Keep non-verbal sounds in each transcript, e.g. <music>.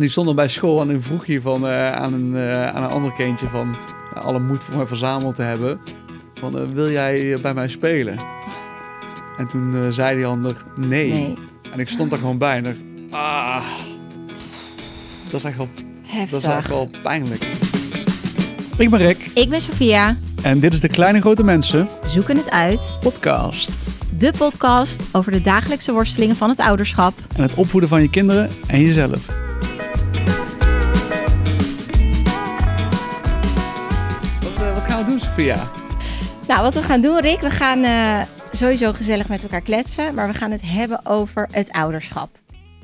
Die stond er bij school en een vroeg je van, eh, aan, een, eh, aan een ander kindje van nou, alle moed voor mij verzameld te hebben. Van, eh, wil jij eh, bij mij spelen? En toen eh, zei die ander nee. Nee. En ik stond er gewoon bij en dacht, ah, dat is echt wel, Heftig. dat is echt wel pijnlijk. Ik ben Rick Ik ben Sofia. en dit is de Kleine Grote Mensen Zoeken het uit. podcast. De podcast over de dagelijkse worstelingen van het ouderschap. En het opvoeden van je kinderen en jezelf. Nou, wat we gaan doen, Rick, we gaan eh, sowieso gezellig met elkaar kletsen. Maar we gaan het hebben over het ouderschap.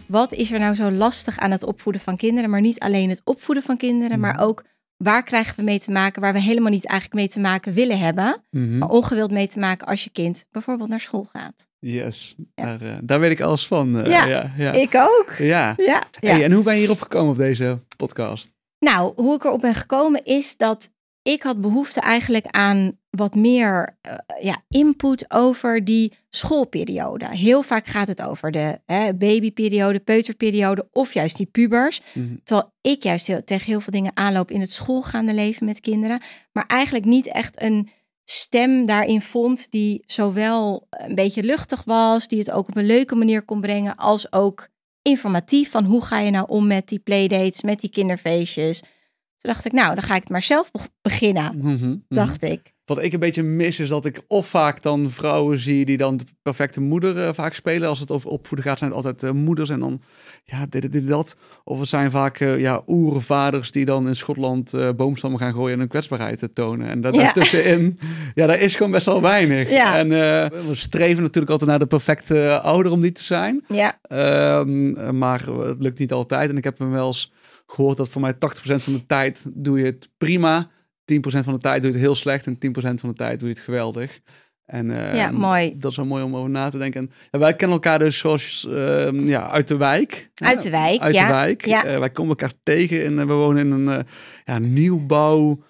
Wat is er nou zo lastig aan het opvoeden van kinderen? Maar niet alleen het opvoeden van kinderen, maar ook waar krijgen we mee te maken waar we helemaal niet eigenlijk mee te maken willen hebben. Maar ongewild mee te maken als je kind bijvoorbeeld naar school gaat. Yes, Ja. daar, eh, daar weet ik alles van. eh, Ja, ja, ja. Ik ook. ja. Ja. ja. Hey, en hoe ben je hierop gekomen op deze podcast? Nou, hoe ik erop ben gekomen is dat ik had behoefte eigenlijk aan wat meer eh, ja, input over die schoolperiode. Heel vaak gaat het over de hè, babyperiode, peuterperiode of juist die pubers. Mhm. Terwijl ik juist heel, tegen heel veel dingen aanloop in het schoolgaande leven met kinderen. Maar eigenlijk niet echt een stem daarin vond die zowel een beetje luchtig was, die het ook op een leuke manier kon brengen, als ook informatief van hoe ga je nou om met die playdates, met die kinderfeestjes. Toen dacht ik, nou, dan ga ik het maar zelf be- beginnen, Mhm, mhm. dacht ik. Wat ik een beetje mis is dat ik of vaak dan vrouwen zie die dan de perfecte moeder eh, vaak spelen. Als het over opvoeden gaat, zijn het altijd eh, moeders en dan ja, dit, dit, dit, dat. Of het zijn vaak eh, ja, oervaders die dan in Schotland boomstammen gaan gooien en hun kwetsbaarheid te tonen. En dat Ja. daartussenin, ja, daar is gewoon best wel weinig. Ja. En we streven natuurlijk altijd naar de perfecte ouder om die te zijn. Ja, Ehm, maar het lukt niet altijd. En ik heb me wel eens gehoord dat voor mij 80% van de tijd doe je het prima. 10% van de tijd doe je het heel slecht. En 10% van de tijd doe je het geweldig. En ehm, Ja, mooi. dat is wel mooi om over na te denken. En, ja, wij kennen elkaar dus zoals ehm, ja, uit de wijk. uit de wijk, Uit ja. de wijk. Ja. Eh, wij komen elkaar tegen en eh, we wonen in een eh, ja, nieuwbouw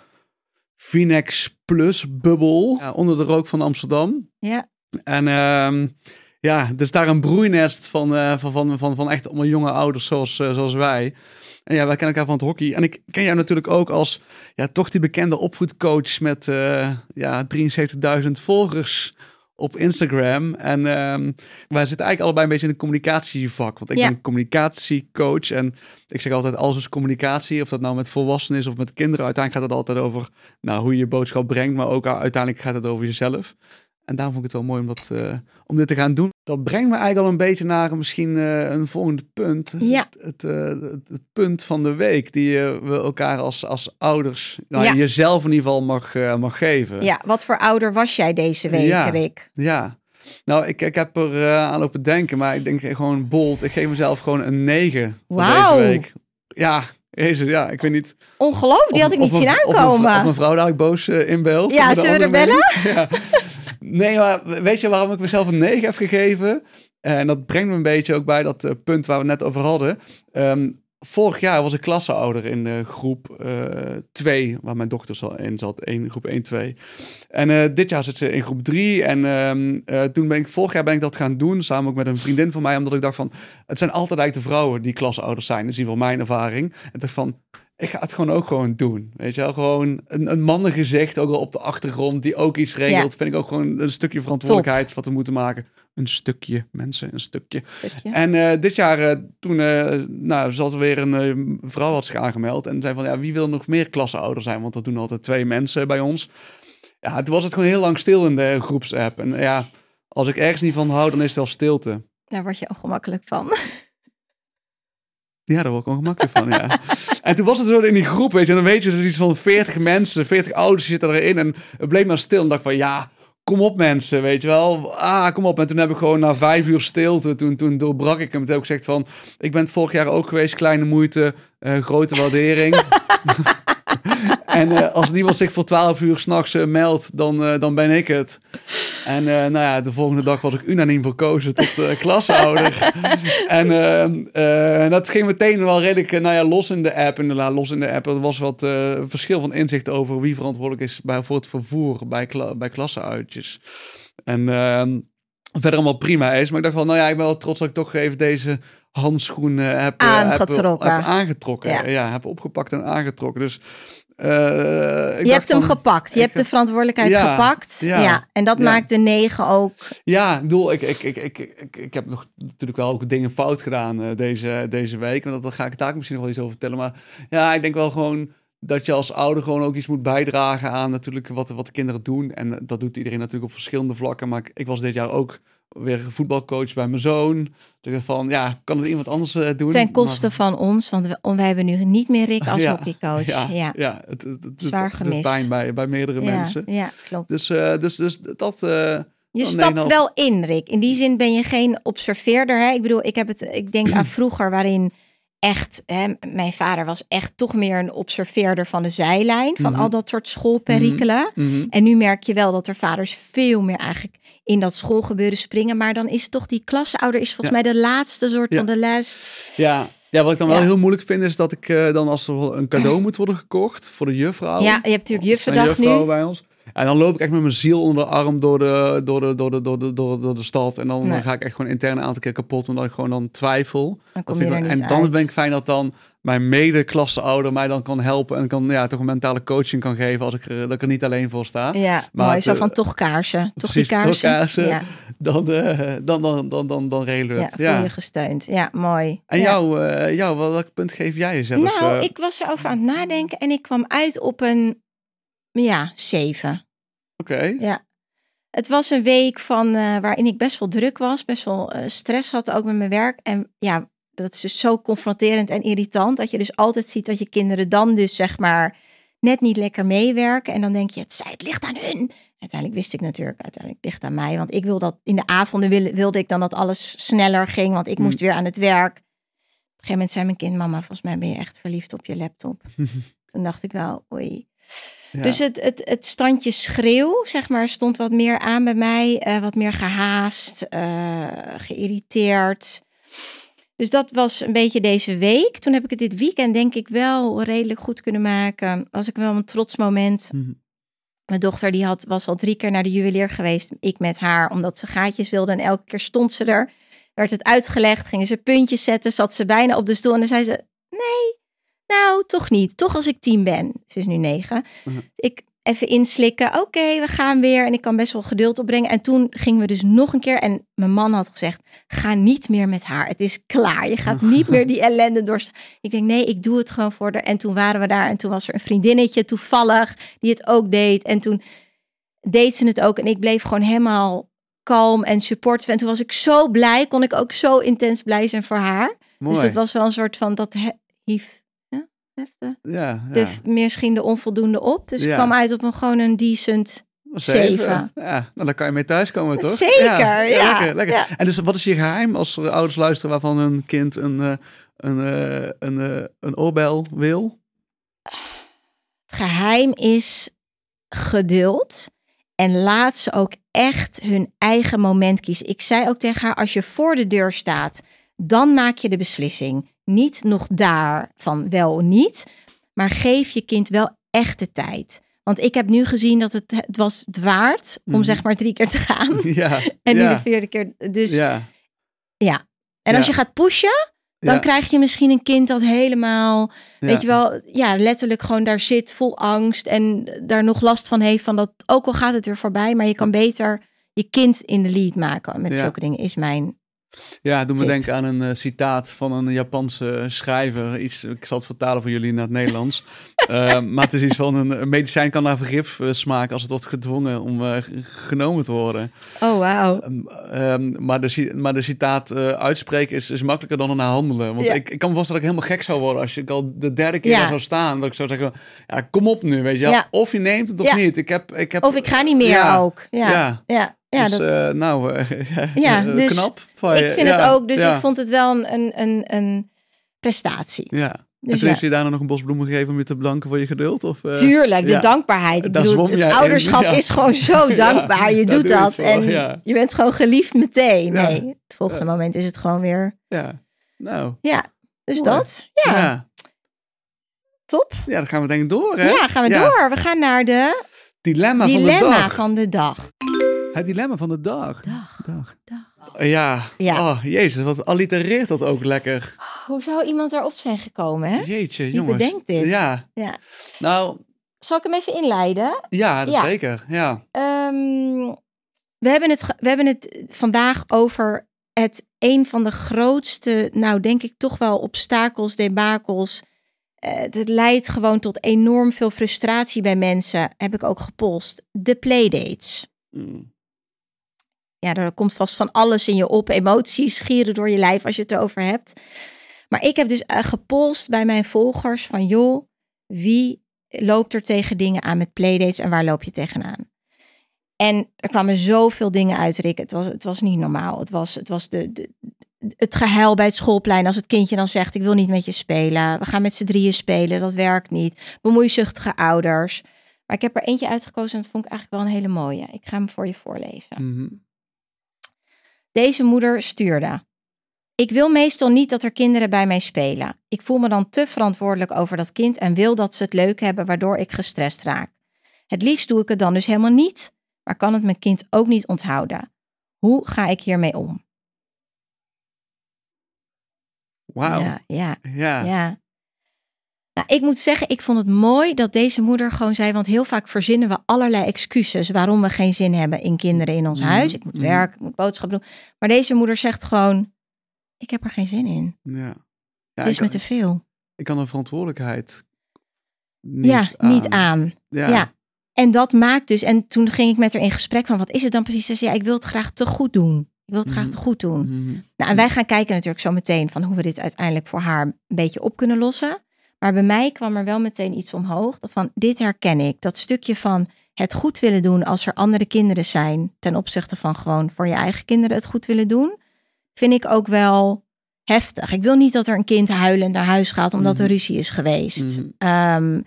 Finex Plus bubbel ja, onder de rook van Amsterdam. Ja, En ehm, ja, dus daar een broeinest van, van, van, van, van echt allemaal jonge ouders zoals, zoals wij. En ja, wij kennen elkaar van het hockey. En ik ken jou natuurlijk ook als ja, toch die bekende opvoedcoach met eh, ja, 73.000 volgers op Instagram. En ehm, wij zitten eigenlijk allebei een beetje in een communicatievak. Want ik Ja. ben communicatiecoach en ik zeg altijd alles is communicatie. Of dat nou met volwassenen is of met kinderen. Uiteindelijk gaat het altijd over nou, hoe je je boodschap brengt. Maar ook uiteindelijk gaat het over jezelf. En daarom vond ik het wel mooi om, dat, eh, om dit te gaan doen. Dat brengt me eigenlijk al een beetje naar misschien eh, een volgende punt. Ja. Het, het, eh, het, het punt van de week die je we elkaar als, als ouders, nou, Ja. jezelf in ieder geval mag, eh, mag geven. ja, wat voor ouder was jij deze week, Ja. Rick? Ja. Nou, ik, ik heb er eh, aan lopen denken, maar ik denk gewoon bold. Ik geef mezelf gewoon een 9 voor Wauw. deze week. Ja, Jezus, ja, ik weet niet. Ongelooflijk, die had ik niet zien aankomen. of mijn vrouw dadelijk boos eh, in beeld. Ja, zullen we er mening. <laughs> Ja. Nee, maar weet je waarom ik mezelf een 9 heb gegeven? Eh, En dat brengt me een beetje ook bij dat eh, punt waar we net over hadden. Ehm, vorig jaar was ik klasseouder in eh, groep 2, waar mijn dochter in zat, groep 1, 2. En dit jaar zit ze in groep 3. En ehm, eh, toen ben ik, vorig jaar ben ik dat gaan doen, samen ook met een vriendin van mij, omdat ik dacht van, het zijn altijd eigenlijk de vrouwen die klasouders zijn. Dat is in ieder geval mijn ervaring. En dacht van, ik ga het gewoon ook gewoon doen. Weet je wel, gewoon een, een mannengezicht, ook al op de achtergrond, die ook iets regelt. Vind ik ook gewoon een stukje verantwoordelijkheid wat we moeten maken. Een stukje, mensen, een stukje. Stukje. En eh, dit jaar, eh, toen eh, nou, zat er weer een vrouw had zich aangemeld. En zei van, ja, wie wil nog meer klasseouder zijn? Want dat doen altijd twee mensen bij ons. Ja, toen was het gewoon heel lang stil in de groepsapp. En ja, als ik ergens niet van hou, dan is het wel stilte. Daar word je ongemakkelijk van. Ja, daar word ik ongemakkelijk van, ja. En toen was het zo in die groep, weet je, en dan weet je, is iets van 40 mensen, 40 ouders zitten erin. En het bleef maar stil. En dacht van, ja, kom op mensen, weet je wel. Ah, kom op. En toen heb ik gewoon na vijf uur stilte, toen, toen doorbrak ik hem. Toen heb ik gezegd van, ik ben het vorig jaar ook geweest, kleine moeite, eh, grote waardering. <laughs> <laughs> en eh, als niemand zich voor 12 uur s'nachts uh, meldt, dan, uh, dan ben ik het. En uh, nou ja, de volgende dag was ik unaniem verkozen tot uh, klasouder. <laughs> en uh, dat ging meteen wel redelijk nou ja, los in de app. Inderdaad, los in de app. Er was wat uh, verschil van inzicht over wie verantwoordelijk is bij, voor het vervoer bij, kla bij klassenuitjes. En verder allemaal prima is. Maar ik dacht van, nou ja, ik ben wel trots dat ik toch even deze handschoenen heb, eh, Aangetrokken. Heb, heb aangetrokken. Ja. Ja. heb opgepakt en aangetrokken. Dus eh, Je hebt hem van- gepakt. Je ik hebt de verantwoordelijkheid Ja, gepakt. Ja. ja, En dat ja. maakt de negen ook. Ja, ik bedoel, ik, ik, ik, ik, ik, ik heb nog natuurlijk wel ook dingen fout gedaan eh, deze, deze week. En dat, dat ga ik daar misschien nog wel iets over vertellen. Maar ja, ik denk wel gewoon dat je als ouder gewoon ook iets moet bijdragen aan natuurlijk wat, wat de kinderen doen. En dat doet iedereen natuurlijk op verschillende vlakken. Maar ik, ik was dit jaar ook weer voetbalcoach bij mijn zoon. Dus van, ja, kan het iemand anders eh, doen? Ten koste Maar- van ons. Want we, wij hebben nu niet meer Rick als <laughs> Ja, hockeycoach. Ja, Ja, ja. het, het, het, Zwaar pijn bij, bij meerdere ja, mensen. ja, klopt. Dus, eh, dus, dus dat... eh, Je stapt wel in, Rick. In die zin ben je geen observeerder. Hè? Ik bedoel, ik, heb het, ik denk aan vroeger waarin echt... Hè, mijn vader was echt toch meer een observeerder van de zijlijn. Van Mhm. al dat soort schoolperikelen. mhm. En nu merk je wel dat er vaders veel meer eigenlijk in dat schoolgebeuren springen. Maar dan is toch die klasseouder is volgens Ja. mij de laatste soort Ja. van de les. Ja, ja, wat ik dan wel heel moeilijk vind is dat ik eh, dan als er een cadeau <laughs> moet worden gekocht voor de juffrouw. Ja, je hebt natuurlijk Er juffrouwen nu. bij ons. En dan loop ik echt met mijn ziel onder de arm door de, door de, door de, door de, door de, door de stad. En dan, Nee. dan ga ik echt gewoon intern een aantal keer kapot, omdat ik gewoon dan twijfel. Dan kom je en dan ben ik fijn dat dan mijn mede-klasseouder mij dan kan helpen. En kan ja, toch een mentale coaching kan geven als ik er, dat ik er niet alleen voor sta. Ja, Maar mooi. Zo van toch kaarsen. Toch die kaarsen. Dan, eh, dan, dan, dan, dan, dan regelen we ja, het. Ja. je gesteund. Ja, mooi. En jou, eh, jou, wel- welk punt geef jij jezelf? Nou, eh? ik was erover aan het nadenken en ik kwam uit op een, ja, zeven. Oké. Het was een week van, eh, waarin ik best wel druk was, best wel eh, stress had ook met mijn werk. En ja, dat is dus zo confronterend en irritant, dat je dus altijd ziet dat je kinderen dan dus zeg maar net niet lekker meewerken. En dan denk je, het, zij- het ligt aan hun. Uiteindelijk wist ik natuurlijk, uiteindelijk ligt aan mij. Want ik wil dat, in de avonden wilde, wilde ik dan dat alles sneller ging, want ik Mm. moest weer aan het werk. Op een gegeven moment zei mijn kind, mama, volgens mij ben je echt verliefd op je laptop. <laughs> Toen dacht ik wel, oei. Ja. Dus het, het, het standje schreeuw, zeg maar, stond wat meer aan bij mij. eh, wat meer gehaast, eh, geïrriteerd. Dus dat was een beetje deze week. Toen heb ik het dit weekend denk ik wel redelijk goed kunnen maken. Was ik wel een trots moment. Mhm. Mijn dochter die had, was al drie keer naar de juwelier geweest. Ik met haar, omdat ze gaatjes wilde. En elke keer stond ze er. Werd het uitgelegd, gingen ze puntjes zetten. Zat ze bijna op de stoel en dan zei ze... Nee, nou toch niet. Toch als ik tien ben. Ze is nu negen. Mhm. Ik even inslikken. Oké, we gaan weer. En ik kan best wel geduld opbrengen. En toen gingen we dus nog een keer. En mijn man had gezegd, ga niet meer met haar. Het is klaar. Je gaat niet meer die ellende doorstaan. Ik denk, nee, ik doe het gewoon voor haar. En toen waren we daar. En toen was er een vriendinnetje toevallig die het ook deed. En toen deed ze het ook. En ik bleef gewoon helemaal kalm en supportive. En toen was ik zo blij. Kon ik ook zo intens blij zijn voor haar. Mooi. Dus het was wel een soort van, dat he- ja, ja, De, misschien de onvoldoende op. Dus ik kwam uit op een gewoon een decent. zeven. Ja, nou, daar kan je mee thuiskomen, toch? Zeker, ja. Lekker, lekker. En dus wat is je geheim als er ouders luisteren waarvan hun kind een, eh, een, eh, een, eh, een oorbel wil? Het geheim is geduld. En laat ze ook echt hun eigen moment kiezen. Ik zei ook tegen haar, als je voor de deur staat, dan maak je de beslissing. Niet nog daar van wel of niet. Maar geef je kind wel echt de tijd. Want ik heb nu gezien dat het, het was het waard om Mhm. zeg maar drie keer te gaan. ja. <laughs> En ja. nu de vierde keer. Dus ja. Ja. En als je gaat pushen, dan krijg je misschien een kind dat helemaal, weet je wel, ja, letterlijk gewoon daar zit vol angst en daar nog last van heeft van dat, ook al gaat het weer voorbij, maar je kan beter je kind in de lead maken met zulke dingen, is mijn. Ja, doe me Tip. denken aan een eh, citaat van een Japanse schrijver. Iets, ik zal het vertalen voor jullie naar het Nederlands. <laughs> Eh, maar het is iets van een, een medicijn kan naar vergif eh, smaken als het wordt gedwongen om eh, genomen te worden. Oh, wauw. Ehm, ehm, maar, de, maar de citaat eh, uitspreken is, is makkelijker dan ernaar handelen. Want Ja. ik, ik kan me voorstellen dat ik helemaal gek zou worden als ik al de derde keer Ja. zou staan. Dat ik zou zeggen, ja, kom op nu, weet je. Ja. Of je neemt het of niet. Ik heb, ik heb, Of ik ga niet meer ook. Ja, ja, Ja, dus dat, eh, nou, eh, <laughs> Ja, eh, dus knap. van je. ik vind Ja, het ook, dus ja, ik vond het wel een, een, een, een prestatie. Ja. en Dus toen ja. heeft hij daarna nog een bos bloemen gegeven om je te bedanken voor je geduld? Of, Tuurlijk, de ja. dankbaarheid. Ik Daar bedoel, het in, ouderschap <laughs> ja. is gewoon zo dankbaar. Je doet doe je dat en je bent gewoon geliefd meteen. Nee, het volgende moment is het gewoon weer. Ja, nou. Ja, dus Mooi. dat. Ja, top. ja, dan gaan we denk ik door, hè? Ja, gaan we door. We gaan naar de Dilemma, van de dilemma dag. van de dag. Het dilemma van de dag. Dag. dag. Dag. Ja. Ja. Oh, jezus, wat allitereert dat ook lekker. Hoe zou iemand daarop zijn gekomen, hè? Jeetje, Wie jongens. bedenkt dit? Ja. Ja. Nou, Zal ik hem even inleiden? ja, dat Ja. zeker. Ja. Ehm, we, hebben het, we hebben het vandaag over het een van de grootste, nou denk ik toch wel obstakels, debakels. Eh, het leidt gewoon tot enorm veel frustratie bij mensen, heb ik ook gepolst. De playdates. Mm. Ja, er komt vast van alles in je op. Emoties schieren door je lijf als je het erover hebt. Maar ik heb dus eh, gepolst bij mijn volgers van joh, wie loopt er tegen dingen aan met playdates en waar loop je tegenaan? En er kwamen zoveel dingen uit, Rick. Het was, het was niet normaal. Het was, het was de, de, het gehuil bij het schoolplein als het kindje dan zegt: Ik wil niet met je spelen. We gaan met z'n drieën spelen. Dat werkt niet. Bemoeizuchtige ouders. Maar ik heb er eentje uitgekozen en dat vond ik eigenlijk wel een hele mooie. Ik ga hem voor je voorlezen. Mhm. Deze moeder stuurde. Ik wil meestal niet dat er kinderen bij mij spelen. Ik voel me dan te verantwoordelijk over dat kind en wil dat ze het leuk hebben, waardoor ik gestrest raak. Het liefst doe ik het dan dus helemaal niet, maar kan het mijn kind ook niet onthouden. Hoe ga ik hiermee om? Wauw. Ja, ja, Ja. ja. Nou, ik moet zeggen, ik vond het mooi dat deze moeder gewoon zei, want heel vaak verzinnen we allerlei excuses waarom we geen zin hebben in kinderen in ons Mhm, huis. Ik moet mhm. werken, ik moet boodschappen doen. Maar deze moeder zegt gewoon, ik heb er geen zin in. Ja. Ja, het is me te veel. ik kan een verantwoordelijkheid niet ja, niet aan. Ja. Ja. En dat maakt dus, en toen ging ik met haar in gesprek van, wat is het dan precies? Ze zei, ja, ik wil het graag te goed doen. Ik wil het graag Mhm. te goed doen. Nou, en wij gaan kijken natuurlijk zo meteen van hoe we dit uiteindelijk voor haar een beetje op kunnen lossen. Maar bij mij kwam er wel meteen iets omhoog. Van dit herken ik. Dat stukje van het goed willen doen als er andere kinderen zijn. Ten opzichte van gewoon voor je eigen kinderen het goed willen doen. Vind ik ook wel heftig. Ik wil niet dat er een kind huilend naar huis gaat omdat er Mhm. ruzie is geweest. Ehm,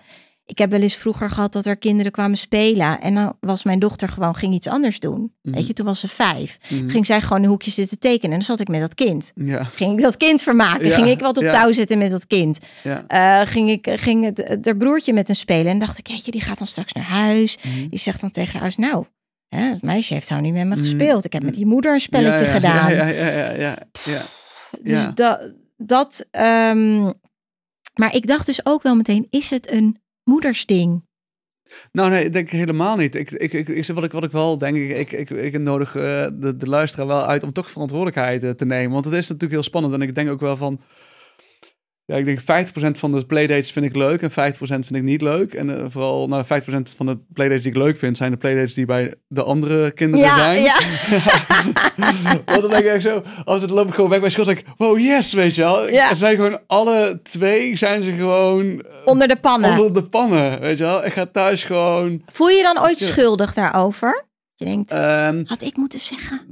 ik heb wel eens vroeger gehad dat er kinderen kwamen spelen. En dan was mijn dochter gewoon, ging iets anders doen. Mhm. Weet je, toen was ze vijf. Mhm. Ging zij gewoon een hoekje zitten tekenen. En dan zat ik met dat kind. Ja. Ging ik dat kind vermaken? Ja, ging ik wat op ja. touw zetten met dat kind? Ja. Eh, ging ik ging het, het broertje met hem spelen? En dacht ik, jeetje, die gaat dan straks naar huis. Mhm. Die zegt dan tegen haar huis, nou, hè, het meisje heeft nou niet met me gespeeld. Ik heb met die moeder een spelletje gedaan. Ja, ja, ja, ja, ja, ja. Dus dat, dat ehm, maar ik dacht dus ook wel meteen, is het een moedersding? Nou, nee, ik denk helemaal niet. Ik, ik, ik, ik, wat, ik, wat ik wel denk, ik, ik, ik, ik nodig eh, de, de luisteraar wel uit om toch verantwoordelijkheid eh, te nemen. Want het is natuurlijk heel spannend. En ik denk ook wel van. Ja, ik denk 50% van de playdates vind ik leuk en 50% vind ik niet leuk. En eh, vooral, nou, 50% van de playdates die ik leuk vind, zijn de playdates die bij de andere kinderen Ja, zijn. ja. <laughs> Want dan denk ik zo, als het loop ik gewoon weg bij school, denk ik, wow, yes, weet je wel. Ja. Zijn gewoon alle twee, zijn ze gewoon eh, Onder de pannen. onder de pannen, weet je wel. Ik ga thuis gewoon... Voel je dan ooit schuldig daarover? Je denkt, ehm, had ik moeten zeggen?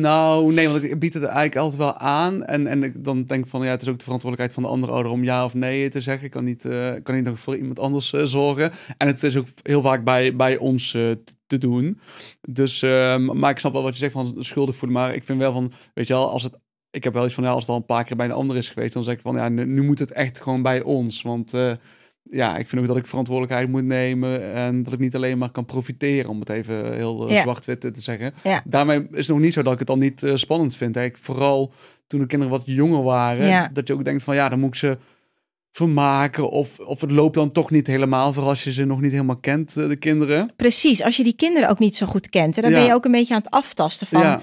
nou, nee, want ik bied het eigenlijk altijd wel aan. En, en ik dan denk van, ja, het is ook de verantwoordelijkheid van de andere ouder om ja of nee te zeggen. Ik kan niet, eh, kan niet nog voor iemand anders eh, zorgen. En het is ook heel vaak bij, bij ons eh, te doen. Dus, ehm, maar ik snap wel wat je zegt van schuldig voelen. Maar ik vind wel van, weet je wel, als het... Ik heb wel iets van, ja, als het al een paar keer bij een ander is geweest, dan zeg ik van, ja, nu, nu moet het echt gewoon bij ons. Want ja, ik vind ook dat ik verantwoordelijkheid moet nemen en dat ik niet alleen maar kan profiteren, om het even heel eh, Ja. zwart-wit te zeggen. Ja. Daarmee is het nog niet zo dat ik het dan niet eh, spannend vind. Hè. Ik, vooral toen de kinderen wat jonger waren, Ja. dat je ook denkt van, ja, dan moet ik ze vermaken of, of het loopt dan toch niet helemaal voor als je ze nog niet helemaal kent, eh, de kinderen. Precies, als je die kinderen ook niet zo goed kent. En dan ben je ook een beetje aan het aftasten van...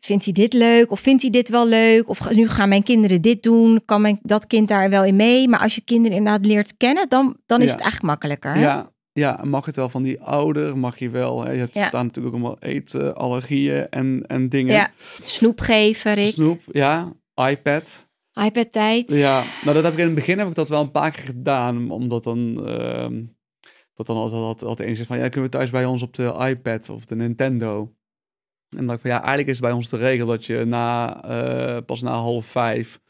vindt hij dit leuk? Of vindt hij dit wel leuk? Of nu gaan mijn kinderen dit doen? Kan mijn, dat kind daar wel in mee? Maar als je kinderen inderdaad leert kennen, dan, dan is Ja. het eigenlijk makkelijker. hè? ja, ja, mag het wel van die ouder, mag je wel. Hè. Je hebt Ja. daar natuurlijk ook allemaal eetallergieën en, en dingen. Ja. Snoep geven, Rick. Snoep, ja, iPad. iPad-tijd. Ja, nou dat heb ik in het begin heb ik dat wel een paar keer gedaan, omdat dan ehm dat dan altijd altijd, altijd eens is van ja, kunnen we thuis bij ons op de iPad of de Nintendo. En dan dacht ik van ja, eigenlijk is het bij ons de regel dat je na eh, pas na half vijf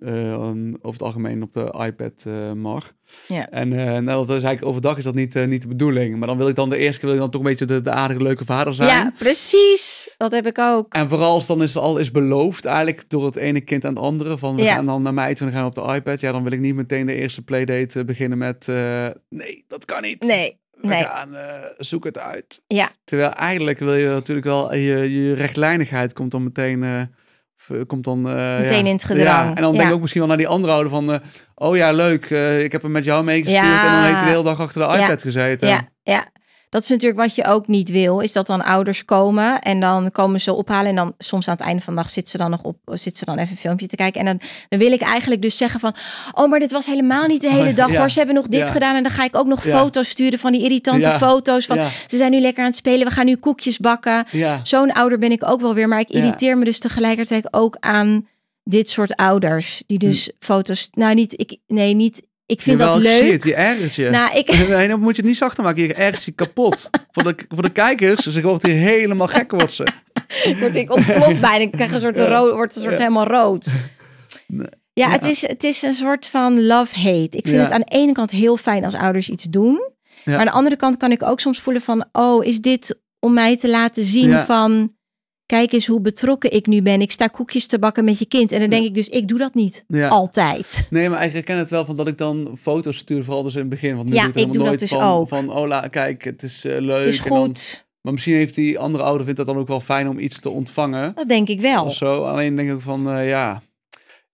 eh, over het algemeen op de iPad eh, mag. Ja. En nou, dat is eigenlijk overdag is dat niet, niet de bedoeling. Maar dan wil ik dan de eerste keer wil ik dan toch een beetje de, de aardige leuke vader zijn. Ja, precies. Dat heb ik ook. En vooral als dan is al is beloofd eigenlijk door het ene kind aan het andere. Van we Ja. gaan dan naar mij toe en we gaan op de iPad. Ja, dan wil ik niet meteen de eerste playdate beginnen met... nee, dat kan niet. Nee. We Nee. gaan, eh, zoek het uit. Ja. Terwijl eigenlijk wil je natuurlijk wel, je, je rechtlijnigheid komt dan meteen... eh, v- komt dan, eh, Meteen ja. in het gedrang. Ja, en dan denk Ja. ik ook misschien wel naar die andere ouder van... eh, oh ja, leuk, eh, ik heb hem met jou meegestuurd... En dan heeft hij de hele dag achter de iPad gezeten. Ja, ja. Dat is natuurlijk wat je ook niet wil, is dat dan ouders komen en dan komen ze ophalen en dan soms aan het einde van de dag zit ze dan nog op, zit ze dan even een filmpje te kijken en dan, dan wil ik eigenlijk dus zeggen van, oh maar dit was helemaal niet de hele Oh, dag ja. hoor, ze hebben nog dit Ja. gedaan en dan ga ik ook nog Ja. foto's sturen van die irritante foto's van, ze zijn nu lekker aan het spelen, we gaan nu koekjes bakken. Zo'n ouder ben ik ook wel weer, maar ik irriteer me dus tegelijkertijd ook aan dit soort ouders die dus foto's, nou niet, ik, nee niet, ik vind Jawel, dat leuk. het, je ergert je. Nou, ik, <laughs> Nee, dan moet je het niet zachter maken. Je ergert je kapot. voor, de, voor de kijkers, ze wordt hier helemaal gek wordt ze. <laughs> Word ik ontploft bijna. Ik krijg een soort rood, wordt een soort Ja. helemaal rood. Nee. Ja, Ja. Het, is, het is een soort van love-hate. Ik vind Ja. het aan de ene kant heel fijn als ouders iets doen. Maar aan de andere kant kan ik ook soms voelen van... oh, is dit om mij te laten zien van... kijk eens hoe betrokken ik nu ben. Ik sta koekjes te bakken met je kind. En dan denk ik dus, ik doe dat niet. Ja. Altijd. Nee, maar ik herken het wel van dat ik dan foto's stuur, vooral dus in het begin. Want nu Ja, doe ik, het ik helemaal doe dat nooit dus van, ook. Van, oh, la, kijk, het is eh, leuk. Het is en dan- goed. maar misschien heeft die andere ouder vindt het dan ook wel fijn om iets te ontvangen. Dat denk ik wel. Of zo. Alleen denk ik van, eh, ja...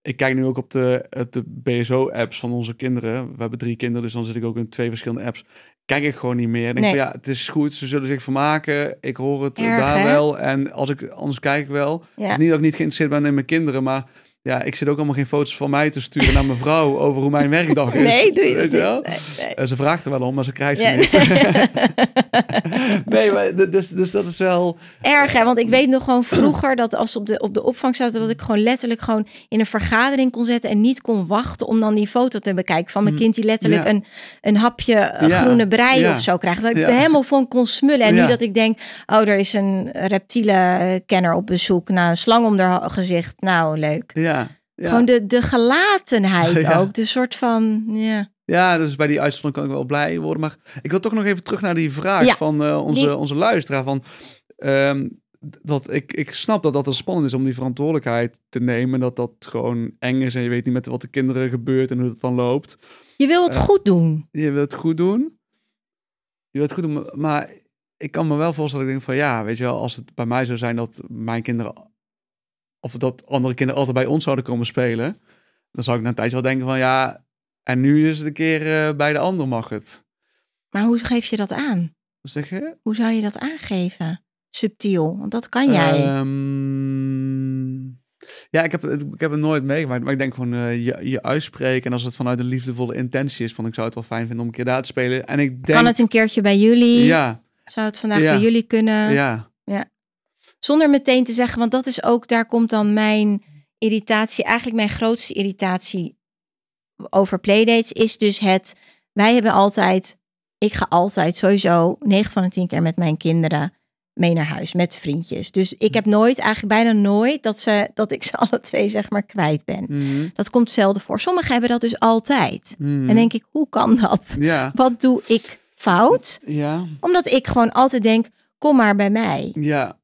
Ik kijk nu ook op de, op de BSO-apps van onze kinderen. We hebben drie kinderen, dus dan zit ik ook in twee verschillende apps. Kijk ik gewoon niet meer. Ik denk Nee. van, ja, het is goed. Ze zullen zich vermaken. Ik hoor het Erg, daar hè? wel. En als ik anders kijk ik wel. Het Ja. is niet dat ik niet geïnteresseerd ben in mijn kinderen, maar ja, ik zit ook allemaal geen foto's van mij te sturen naar mijn vrouw <laughs> over hoe mijn werkdag is. Nee, doe je dat Weet niet. wel? Nee, nee. Eh, Ze vraagt er wel om, maar ze krijgt ze Ja. niet. <laughs> <laughs> <laughs> nee, maar dus, dus dat is wel. Erg, hè? Want ik weet nog gewoon vroeger dat als op de, op de opvang zaten, dat ik gewoon letterlijk gewoon in een vergadering kon zetten en niet kon wachten om dan die foto te bekijken van mijn Mm. kind die letterlijk Ja. een, een hapje eh, groene brei Ja. of zo krijgt. Dat ik er helemaal van kon smullen. En nu dat ik denk, oh, er is een reptiele kenner op bezoek. Nou, een slang om haar gezicht. Nou, leuk. Ja. Ja. Gewoon de, de gelatenheid <laughs> Ja. ook. De soort van, ja. Ja, dus bij die uitzondering kan ik wel blij worden. Maar ik wil toch nog even terug naar die vraag Ja. van eh, onze, Die- onze luisteraar. Van, ehm, dat ik, ik snap dat dat het spannend is om die verantwoordelijkheid te nemen. Dat dat gewoon eng is en je weet niet met wat de kinderen gebeurt en hoe het dan loopt. Je wil het goed doen. je wilt het goed doen. Je wilt het goed doen, maar ik kan me wel voorstellen, ik denk van ja, weet je wel, als het bij mij zou zijn dat mijn kinderen, of dat andere kinderen altijd bij ons zouden komen spelen, dan zou ik na een tijdje wel denken van ja, en nu is het een keer eh, bij de ander mag het. Maar hoe geef je dat aan? Wat zeg je? Hoe zou je dat aangeven? Subtiel, want dat kan jij. Ehm, ja, ik heb, het- ik heb het nooit meegemaakt, maar ik denk gewoon eh, je, je uitspreken en als het vanuit een liefdevolle intentie is, van ik zou het wel fijn vinden om een keer daar te spelen. En ik denk, kan het een keertje bij jullie? ja, Zou het vandaag Ja. bij jullie kunnen? ja, Zonder meteen te zeggen, want dat is ook, daar komt dan mijn irritatie, eigenlijk mijn grootste irritatie over playdates, is dus het, wij hebben altijd, ik ga altijd sowieso 9 van de 10 keer met mijn kinderen mee naar huis met vriendjes. Dus ik heb nooit, eigenlijk bijna nooit, dat, ze, dat ik ze <laughs> alle twee zeg maar kwijt ben. Mhm. Dat komt zelden voor. Sommigen hebben dat dus altijd. Mhm. En denk ik, hoe kan dat? Ja, <laughs> Wat doe ik fout? ja, Omdat ik gewoon altijd denk, kom maar bij mij. ja.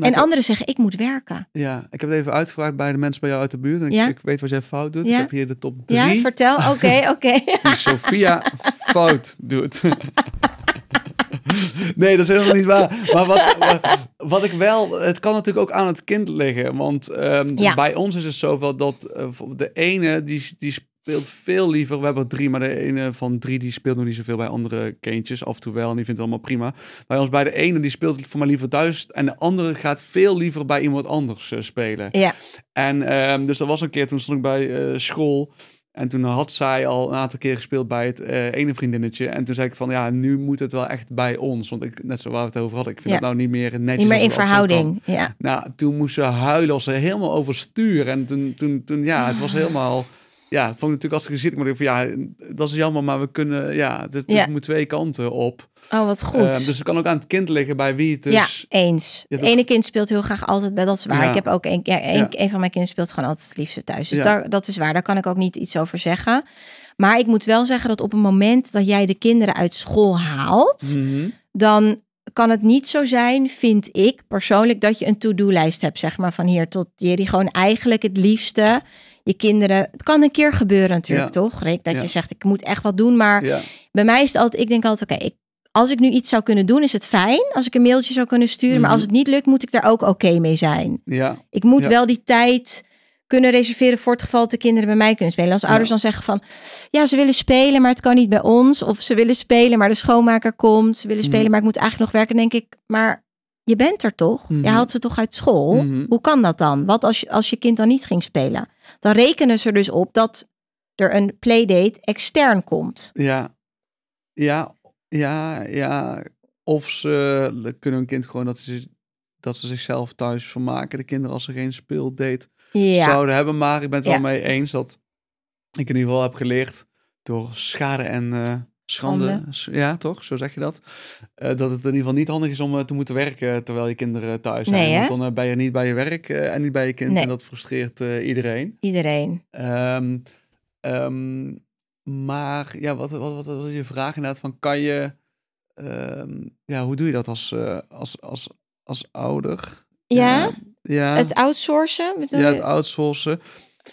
Nou, En anderen zeggen, ik moet werken. ja, ik heb het even uitgevraagd bij de mensen bij jou uit de buurt. En ik, Ja? ik weet wat jij fout doet. Ja? Ik heb hier de top drie Ja, vertel. <laughs> Oké, oké. die Sophia fout doet. <laughs> nee, dat is helemaal niet waar. Maar wat, wat ik wel... Het kan natuurlijk ook aan het kind liggen. Want ehm, Ja. bij ons is het zoveel dat eh, de ene die, die speelt veel liever. We hebben er drie, maar de ene van drie die speelt nog niet zoveel bij andere kindjes. Af en toe wel en die vindt het allemaal prima. Bij ons bij de ene die speelt voor mij liever thuis. En de andere gaat veel liever bij iemand anders eh, spelen. Ja, En ehm, dus er was een keer, toen stond ik bij eh, school. En toen had zij al een aantal keer gespeeld bij het eh, ene vriendinnetje. En toen zei ik van, ja, nu moet het wel echt bij ons. Want ik, net zo waar we het over hadden, ik vind Ja. het nou niet meer netjes. niet meer in verhouding. Ja. Nou, toen moest ze huilen als ze helemaal overstuur. En toen, toen, toen ja, het Ah. was helemaal... Ja, vond ik natuurlijk als gezicht. Maar ik van, ja, dat is jammer, maar we kunnen... Ja, dit, dit Ja. moet twee kanten op. Oh, wat goed. Ehm, dus het kan ook aan het kind liggen bij wie het dus... ja, eens. Ja, Het dat- ene kind speelt heel graag altijd bij, dat is waar. Ja. Ik heb ook een, ja, een, van mijn kinderen speelt gewoon altijd het liefste thuis. Dus daar, dat is waar, daar kan ik ook niet iets over zeggen. Maar ik moet wel zeggen dat op het moment dat jij de kinderen uit school haalt, Mhm. dan kan het niet zo zijn, vind ik persoonlijk, dat je een to-do-lijst hebt, zeg maar, van hier tot. Die gewoon eigenlijk het liefste je kinderen. Het kan een keer gebeuren natuurlijk, Ja. toch, Rick? Dat Ja. je zegt, ik moet echt wat doen. Maar Ja, bij mij is het altijd, ik denk altijd, oké, ik als ik nu iets zou kunnen doen, is het fijn. Als ik een mailtje zou kunnen sturen. Maar als het niet lukt, moet ik daar ook oké mee zijn. Ja, Ik moet wel die tijd kunnen reserveren voor het geval dat de kinderen bij mij kunnen spelen. Als ouders dan zeggen van, ja, ze willen spelen, maar het kan niet bij ons. Of ze willen spelen, maar de schoonmaker komt. Ze willen spelen, Mhm. maar ik moet eigenlijk nog werken. Denk ik, maar je bent er toch? Mhm. Je haalt ze toch uit school? Mhm. Hoe kan dat dan? Wat als je, als je kind dan niet ging spelen? Dan rekenen ze er dus op dat er een playdate extern komt. ja, ja, ja, ja. Of ze kunnen een kind gewoon dat ze, dat ze zichzelf thuis vermaken. De kinderen als ze geen speeldate Ja, zouden hebben. Maar ik ben het Ja. wel mee eens dat ik in ieder geval heb geleerd door schade en eh, schande. Ja, toch? Zo zeg je dat. Eh, dat het in ieder geval niet handig is om eh, te moeten werken terwijl je kinderen thuis zijn. Hè? Want dan eh, ben je niet bij je werk eh, en niet bij je kind. Nee. En dat frustreert eh, iedereen. iedereen. Ehm, ehm, maar ja, wat, wat, wat, wat was je vraag inderdaad? Van kan je, ehm, ja, hoe doe je dat als, eh, als, als, als ouder? Ja, ja. het outsourcen. Ja, je? het outsourcen.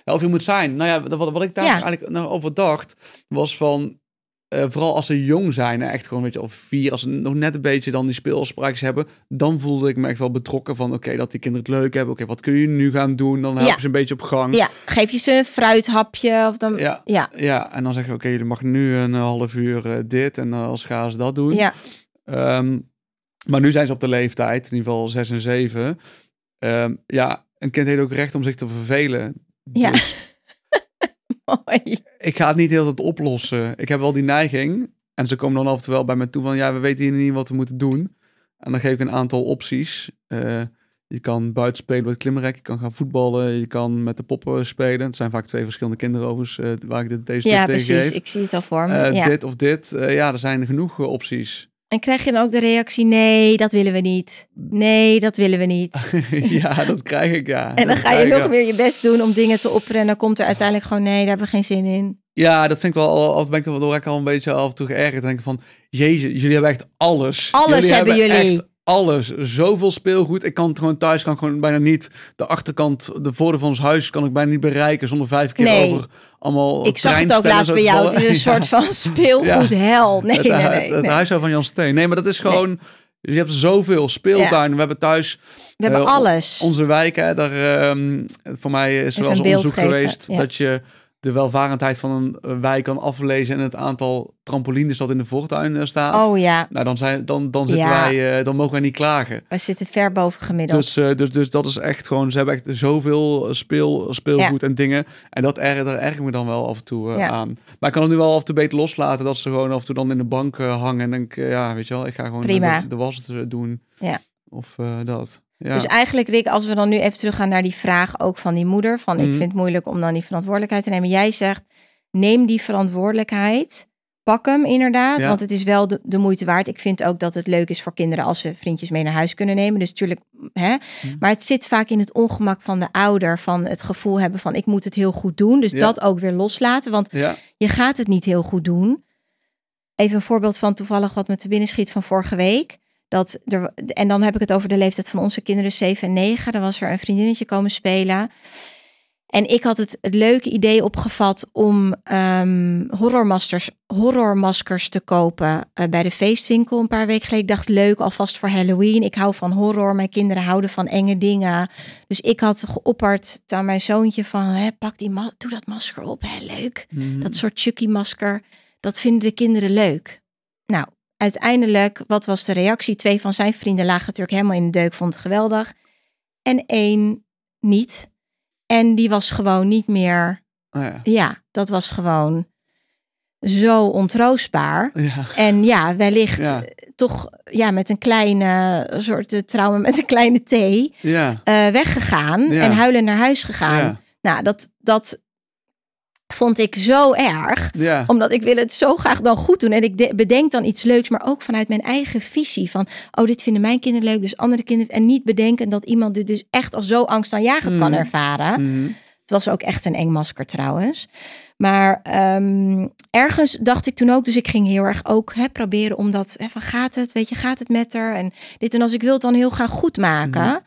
Ja, of je moet zijn. Nou ja, wat, wat ik daar Ja. eigenlijk nou over dacht, was van... eh, vooral als ze jong zijn, hè, echt gewoon, weet je, of vier, als ze nog net een beetje dan die speelspraakjes hebben, dan voelde ik me echt wel betrokken van, oké, dat die kinderen het leuk hebben. Oké, wat kun je nu gaan doen? Dan help Ja. je ze een beetje op gang. Ja, geef je ze een fruithapje of dan... Ja, Ja, ja, en dan zeg je, oké, jullie mag nu een eh, half uur eh, dit en dan als gaan ze dat doen. ja. Ehm, maar nu zijn ze op de leeftijd, in ieder geval zes en zeven. Ehm, ja, een kind heeft ook recht om zich te vervelen. Ja. Dus <laughs> mooi. Ik ga het niet heel tijd oplossen. Ik heb wel die neiging. En ze komen dan af en toe wel bij me toe van... ja, we weten hier niet wat we moeten doen. En dan geef ik een aantal opties. Eh, je kan buiten spelen met klimrek. Je kan gaan voetballen. Je kan met de poppen spelen. Het zijn vaak twee verschillende kinderen overigens... eh, waar ik dit, deze Ja, precies. geef. Ik zie het al voor me. Eh, ja. Dit of dit. Ja, er zijn genoeg opties. En krijg je dan ook de reactie, nee, dat willen we niet. Nee, dat willen we niet. <laughs> ja, dat krijg ik, ja. En dan ga je nog meer je best doen om dingen te opperen. En dan komt er uiteindelijk gewoon, nee, daar hebben we geen zin in. Ja, dat vind ik wel, al- altijd ben ik er al een beetje af en toe geërgerd. Denk van, jezus, jullie hebben echt alles. Alles hebben jullie. Alles. Zoveel speelgoed. Ik kan het gewoon thuis, kan ik gewoon bijna niet. De achterkant, de voordeur van ons huis kan ik bijna niet bereiken zonder vijf keer Nee. over allemaal Ik zag het ook laatst bij jou. Het is een <laughs> Ja. soort van <laughs> speelgoedhel. Nee, het, nee, het, nee. het nee. huishouden van Jan Steen. Nee, maar dat is gewoon... Je hebt zoveel speeltuin. We hebben thuis We hebben eh, alles. onze wijk, hè, daar, ehm, voor mij is er wel eens een onderzoek geven, geweest ja. dat je de welvarendheid van een wijk kan aflezen en het aantal trampolines dat in de voortuin eh, staat. Oh ja, Nou, dan, zijn, dan, dan, zitten Ja. wij, eh, dan mogen wij niet klagen. we zitten ver boven gemiddeld. Dus, eh, dus, dus dat is echt gewoon, ze hebben echt zoveel speel, speelgoed en dingen. En dat er, daar erg me dan wel af en toe Ja. aan. Maar ik kan het nu wel af en toe beter loslaten dat ze gewoon af en toe dan in de bank hangen. En denk, ik, ja, weet je wel, ik ga gewoon Prima. de, de was doen. Ja. Of eh, dat. Ja. Dus eigenlijk, Rick, als we dan nu even teruggaan naar die vraag ook van die moeder. Van ik Mhm. vind het moeilijk om dan die verantwoordelijkheid te nemen. Jij zegt, neem die verantwoordelijkheid. Pak hem inderdaad, Ja. want het is wel de, de moeite waard. Ik vind ook dat het leuk is voor kinderen als ze vriendjes mee naar huis kunnen nemen. Dus natuurlijk, hè. Mhm. Maar het zit vaak in het ongemak van de ouder. Van het gevoel hebben van ik moet het heel goed doen. Dus Ja. dat ook weer loslaten. Want je gaat het niet heel goed doen. Even een voorbeeld van toevallig wat me te binnen schiet van vorige week. Dat er, en dan heb ik het over de leeftijd van onze kinderen 7 en 9. Dan was er een vriendinnetje komen spelen. En ik had het, het leuke idee opgevat om ehm horrormasters, horrormaskers te kopen eh, bij de feestwinkel een paar weken geleden. Ik dacht leuk, alvast voor Halloween. Ik hou van horror, mijn kinderen houden van enge dingen. Dus ik had geopperd aan mijn zoontje van, hè, pak die doe dat masker op, hè, leuk. Mhm. Dat soort Chucky-masker, dat vinden de kinderen leuk. Nou, uiteindelijk, wat was de reactie? Twee van zijn vrienden lagen natuurlijk helemaal in de deuk, vond het geweldig. En één niet. En die was gewoon niet meer, Ah, ja. ja, dat was gewoon zo ontroostbaar. Ja. En ja, wellicht Ja. toch ja, met een kleine soort eh, trauma, met een kleine thee Ja. eh, weggegaan en huilen naar huis gegaan. Nou, dat, dat vond ik zo erg Ja. omdat ik wil het zo graag dan goed doen. En ik de- bedenk dan iets leuks, maar ook vanuit mijn eigen visie. Van, oh, dit vinden mijn kinderen leuk, dus andere kinderen. En niet bedenken dat iemand dit dus echt als zo angstaanjagend kan Mhm. ervaren. Mhm. Het was ook echt een eng masker trouwens. Maar ehm, ergens dacht ik toen ook, dus ik ging heel erg ook hè, proberen om dat, hè, van gaat het, weet je, gaat het met haar? En dit en als ik wil het dan heel graag goed maken. Mhm.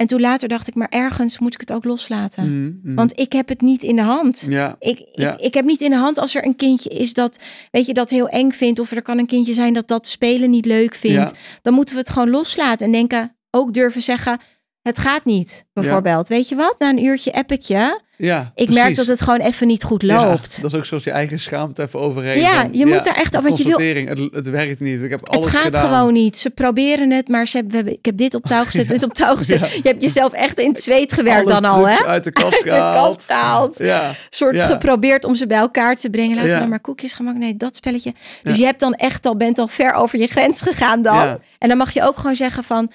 En toen later dacht ik, maar ergens moet ik het ook loslaten. Mhm, mhm. Want ik heb het niet in de hand. ja, Ik, ik, Ja. ik heb niet in de hand als er een kindje is dat, weet je, dat heel eng vindt. Of er kan een kindje zijn dat dat spelen niet leuk vindt. Ja. Dan moeten we het gewoon loslaten en denken, ook durven zeggen, het gaat niet, bijvoorbeeld. Weet je wat, na een uurtje app ik je. Ja, Ik merk dat het gewoon even niet goed Ja, loopt. dat is ook zoals je eigen schaamte even overheen. Ja, je moet daar echt- de want je wil- Het, het werkt niet. Ik heb Het alles gaat gedaan. gewoon niet. Ze proberen het, maar ze hebben, ik heb dit op touw gezet, <laughs> dit op touw gezet. Ja. Je hebt jezelf echt in het zweet gewerkt Alle dan al, hè? uit de kast Uit de gehaald. gehaald. Ja, soort Ja. geprobeerd om ze bij elkaar te brengen. Laten Ja. we dan maar koekjes gemaakt. Nee, dat spelletje. Dus Ja. je hebt dan echt al, bent al ver over je grens gegaan dan. Ja. En dan mag je ook gewoon zeggen van,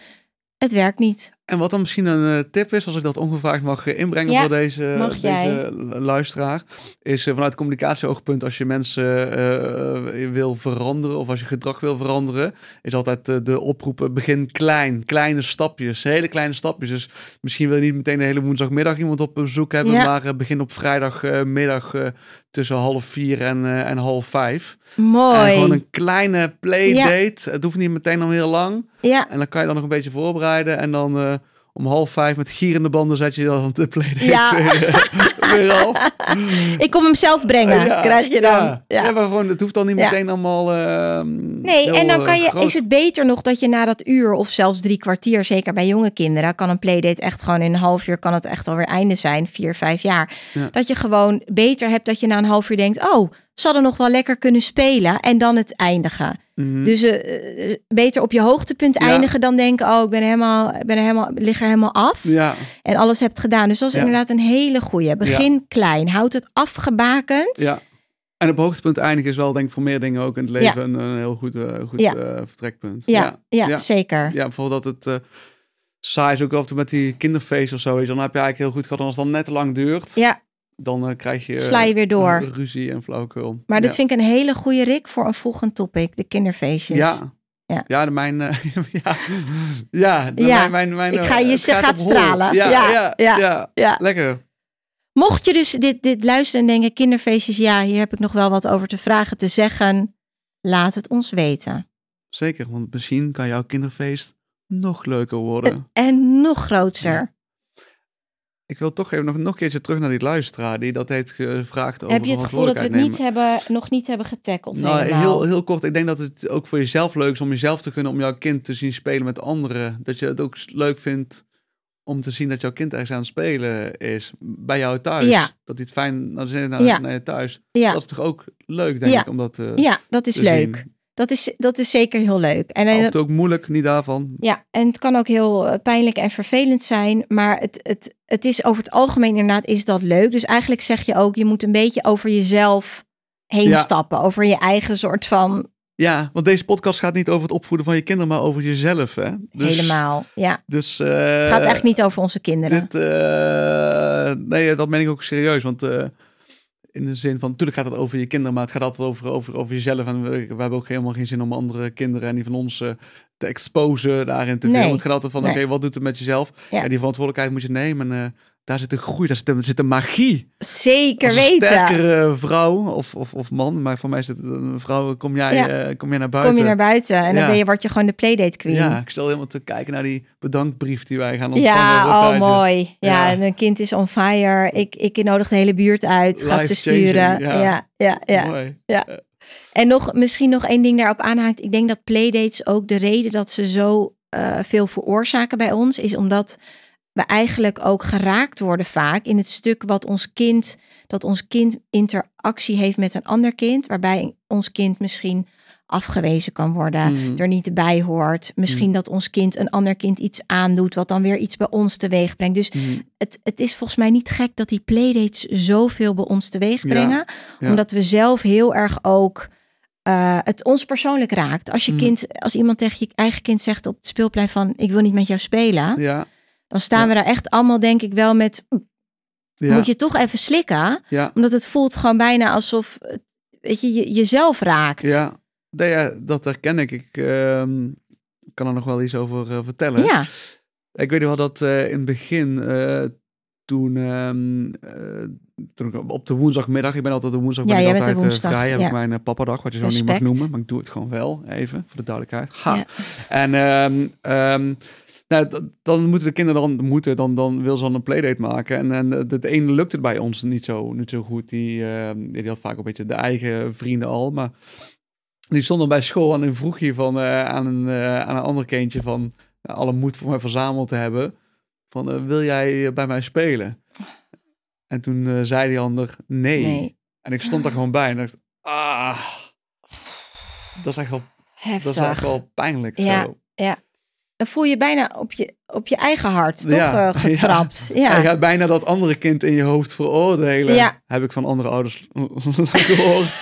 het werkt niet. En wat dan misschien een eh, tip is, als ik dat ongevraagd mag eh, inbrengen Ja, voor deze, jij. deze lu- luisteraar, is eh, vanuit communicatieoogpunt, als je mensen eh, eh, wil veranderen of als je gedrag wil veranderen, is altijd eh, de oproep, eh, begin klein, kleine stapjes, hele kleine stapjes. Dus misschien wil je niet meteen de hele woensdagmiddag iemand op bezoek hebben, Ja. maar eh, begin op vrijdagmiddag eh, tussen half vier en, eh, en half vijf. En Mooi. gewoon een kleine playdate. Het hoeft niet meteen dan heel lang. Ja, En dan kan je dan nog een beetje voorbereiden. En dan eh, om half vijf met gierende banden zet je dan de playdate Ja. <laughs> weer, weer af. <laughs> ik kom hem zelf brengen, Ja, krijg je dan. Ja, Ja. Maar gewoon, het hoeft dan niet meteen allemaal ehm, Nee, en dan eh, kan je, groot. is het beter nog dat je na dat uur of zelfs drie kwartier, zeker bij jonge kinderen, kan een playdate echt gewoon in een half uur, kan het echt alweer einde zijn, vier, vijf jaar. Ja. Dat je gewoon beter hebt dat je na een half uur denkt, oh, ze hadden nog wel lekker kunnen spelen en dan het eindigen. Mhm. Dus eh, eh, beter op je hoogtepunt Ja. eindigen dan denken, oh, ik ben helemaal, ik ben er helemaal, lig er helemaal af ja, en alles hebt gedaan. Dus dat is Ja. inderdaad een hele goeie. Begin klein, houd het afgebakend. ja. En op hoogtepunt eindigen is wel denk ik voor meer dingen ook in het leven een, een heel goed, eh, goed vertrekpunt. Ja, ja, zeker. Ja, bijvoorbeeld dat het saai is ook af en toe met die kinderfeest of zo. Dan heb je eigenlijk heel goed gehad. En als het dan net te lang duurt, Ja, dan eh, krijg je... Sla je weer door. eh, ruzie en flauwekul. maar dit Ja. vind ik een hele goede Rick voor een volgend topic, de kinderfeestjes. Ja. Ja. Ja, de mijn, eh, <laughs> ja, ja, de Ja, mijn, mijn, mijn, ik ga je- gaat hol. stralen. Ja, Ja, ja, ja, ja, ja. lekker. Mocht je dus dit, dit luisteren en denken, kinderfeestjes, ja, hier heb ik nog wel wat over te vragen, te zeggen, laat het ons weten. Zeker, want misschien kan jouw kinderfeest nog leuker worden. En nog groter. Ik wil toch even nog, nog een keertje terug naar die luisteraar die dat heeft gevraagd over heb je het gevoel dat we het niet hebben, nog niet hebben getackled Nou, helemaal? heel, heel kort. Ik denk dat het ook voor jezelf leuk is om jezelf te kunnen, om jouw kind te zien spelen met anderen. Dat je het ook leuk vindt om te zien dat jouw kind ergens aan het spelen is. Bij jou thuis. Ja. Dat hij het fijn naar, de, naar, Ja. naar je thuis. ja, Dat is toch ook leuk, denk ik, om dat eh, ja, dat is te leuk. zien. Dat is, dat is zeker heel leuk. En, en toe ook moeilijk, niet daarvan. Ja, en het kan ook heel eh, pijnlijk en vervelend zijn, maar het, het, het is over het algemeen inderdaad is dat leuk. Dus eigenlijk zeg je ook, je moet een beetje over jezelf heen Ja. stappen, over je eigen soort van Ja, want deze podcast gaat niet over het opvoeden van je kinderen, maar over jezelf. Hè? Dus, helemaal. Ja, Dus, eh, het gaat echt niet over onze kinderen. Dit, eh, nee, dat meen ik ook serieus. Want in de zin van, natuurlijk gaat het over je kinderen, maar het gaat altijd over, over, over jezelf. En we, we hebben ook helemaal geen zin om andere kinderen en die van ons eh, te exposen daarin te veel. Nee. Want het gaat altijd van, Nee. oké, wat doet het met jezelf? Ja. Ja. die verantwoordelijkheid moet je nemen. En, eh, daar zit een groei, daar zit een, zit een magie. Zeker een weten. sterkere vrouw of, of, of man, maar voor mij is het een vrouw, kom jij, Ja. eh, kom jij naar buiten. Kom je naar buiten en dan Ja. ben je, word je gewoon de playdate queen. Ja, ik stel helemaal te kijken naar die bedankbrief die wij gaan ontvangen. Ja, op het oh mooi. Ja, Ja. en een kind is on fire. Ik, ik nodig de hele buurt uit. Gaat ze sturen. ja. Ja, ja, ja. Mooi. En nog, misschien nog één ding daarop aanhaakt. Ik denk dat playdates ook de reden dat ze zo eh, veel veroorzaken bij ons, is omdat we eigenlijk ook geraakt worden vaak in het stuk wat ons kind, dat ons kind interactie heeft met een ander kind, waarbij ons kind misschien afgewezen kan worden, Mhm. er niet bij hoort. Misschien dat ons kind een ander kind iets aandoet, wat dan weer iets bij ons teweeg brengt. Dus Mhm. het, het is volgens mij niet gek dat die playdates zoveel bij ons teweeg brengen. ja. Omdat we zelf heel erg ook eh, het ons persoonlijk raakt. Als je kind, als iemand tegen je eigen kind zegt op het speelplein van ik wil niet met jou spelen, Ja, dan staan Ja. we daar echt allemaal denk ik wel met ja, moet je toch even slikken, ja, omdat het voelt gewoon bijna alsof het, weet je, je jezelf raakt. ja. Nee, ja, dat herken ik. Ik ehm, kan er nog wel iets over eh, vertellen. Ja, Ik weet wel dat eh, in het begin, eh, toen, ehm, eh, toen ik op de woensdagmiddag, ik ben altijd de woensdag Ja, altijd eh, woensdag, vrij, heb ja. ik mijn papadag, wat je zo niet mag noemen, maar ik doe het gewoon wel, even, voor de duidelijkheid. Ha. En ehm, nou, dan moeten de kinderen dan, moeten, dan, dan wil ze dan een playdate maken. En, en het ene lukt het bij ons niet zo, niet zo goed. Die, eh, die had vaak een beetje de eigen vrienden al, maar die stonden bij school en dan vroeg je van, eh, aan, een, eh, aan een ander kindje van alle moed voor mij verzameld te hebben. Van, eh, wil jij eh, bij mij spelen? En toen eh, zei die ander nee. Nee. En ik stond daar gewoon bij en dacht, ah, <sighs> dat is echt wel, dat is echt Heftig. wel pijnlijk. Ja. Zo. Dan voel je bijna op je, op je eigen hart, toch? <laughs> Ja, eh, getrapt. Ja. Je gaat bijna dat andere kind in je hoofd veroordelen. Ja. Heb ik van andere ouders <laughs> gehoord.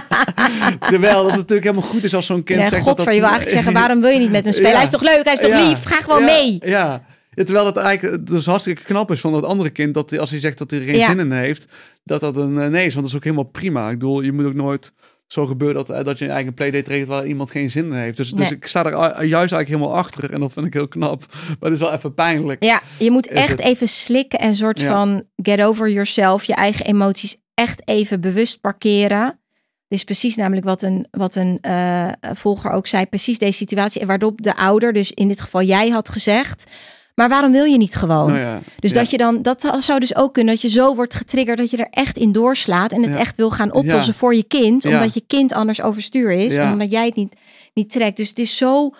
<laughs> Terwijl dat natuurlijk helemaal goed is als zo'n kind Nee, zegt God dat voor je wil eigenlijk zeggen, waarom wil je niet met hem spelen? Ja. Hij is toch leuk, hij is toch Ja. lief? Ga gewoon Ja, mee. Ja. Ja, terwijl het eigenlijk dus hartstikke knap is van dat andere kind, dat hij- als hij zegt dat hij er geen Ja. zin in heeft, dat dat een eh, nee is. Want dat is ook helemaal prima. Ik bedoel, je moet ook nooit zo gebeuren dat, eh, dat je een eigen playdate regelt waar iemand geen zin in heeft. Dus, dus ik sta er a- juist eigenlijk helemaal achter en dat vind ik heel knap. <laughs> Maar het is wel even pijnlijk. Ja, je moet echt het- even slikken en soort Ja. van get over yourself, je eigen emoties echt even bewust parkeren. Dit is precies namelijk wat een, wat een eh, volger ook zei, precies deze situatie. En waarop de ouder, dus in dit geval jij had gezegd, maar waarom wil je niet gewoon? Nou ja. Dus Ja. dat je dan, dat zou dus ook kunnen, dat je zo wordt getriggerd dat je er echt in doorslaat en het Ja. echt wil gaan oplossen voor je kind, omdat je kind anders overstuur is, omdat jij het niet, niet trekt. Dus het is zo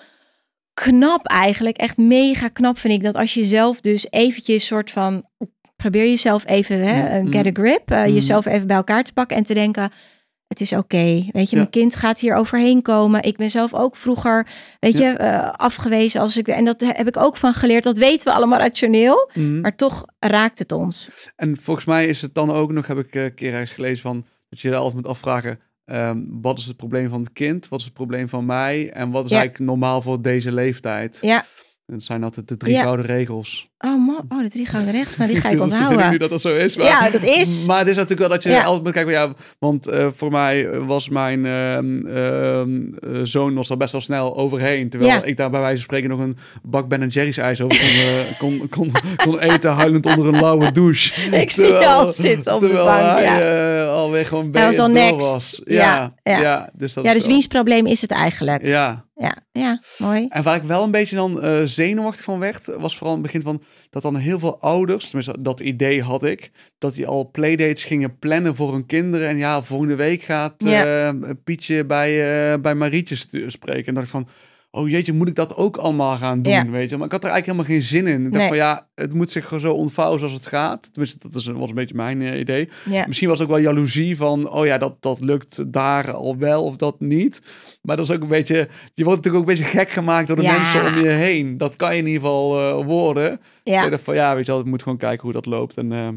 knap eigenlijk, echt mega knap vind ik, dat als je zelf dus eventjes soort van, probeer jezelf even, hè, Mm, een get a grip, eh, mm. jezelf even bij elkaar te pakken en te denken, het is oké. Weet je, Ja. mijn kind gaat hier overheen komen. Ik ben zelf ook vroeger, weet Ja. je, eh, afgewezen als ik. En dat heb ik ook van geleerd. Dat weten we allemaal rationeel. Mhm. Maar toch raakt het ons. En volgens mij is het dan ook nog, heb ik eh, een keer ergens gelezen van, dat je je altijd moet afvragen, ehm, wat is het probleem van het kind? Wat is het probleem van mij? En wat is Ja. eigenlijk normaal voor deze leeftijd? Ja. Dat zijn altijd de drie Ja. gouden regels. Oh, man. oh de drie gouden rechts. Nou, die ga ik Dat is nu onthouden. dat dat zo is. Maar, Ja, dat is. Maar het is natuurlijk wel dat je Ja. altijd moet kijken. Ja, want eh, voor mij was mijn ehm, ehm, eh, zoon was er best wel snel overheen. Terwijl Ja. ik daar bij wijze van spreken nog een bak Ben Jerry's ijs over kon, eh, kon, kon, kon eten, huilend onder een lauwe douche. <laughs> Ik zie je al zitten op de bank, hij ja. Alweer gewoon Hij was bij- al next. was. Ja, Ja, dus dat Ja, is dus wel- wiens probleem is het eigenlijk? Ja, Ja, ja mooi. en waar ik wel een beetje dan eh, zenuwachtig van werd, was vooral in het begin van dat dan heel veel ouders, tenminste dat idee had ik, dat die al playdates gingen plannen voor hun kinderen. En ja, volgende week gaat Ja. eh, Pietje bij, eh, bij Marietje spreken. En dacht ik van, oh jeetje, moet ik dat ook allemaal gaan doen, Ja. weet je? Maar ik had er eigenlijk helemaal geen zin in. Ik dacht Nee. van ja, het moet zich gewoon zo ontvouwen zoals het gaat. Tenminste, dat is, was een beetje mijn eh, idee. Ja. Misschien was het ook wel jaloezie van, oh ja, dat, dat lukt daar al wel of dat niet. Maar dat is ook een beetje, je wordt natuurlijk ook een beetje gek gemaakt door de Ja. mensen om je heen. Dat kan je in ieder geval eh, worden. Ja. Ik dacht van, ja, weet je wel, ik moet gewoon kijken hoe dat loopt. En ehm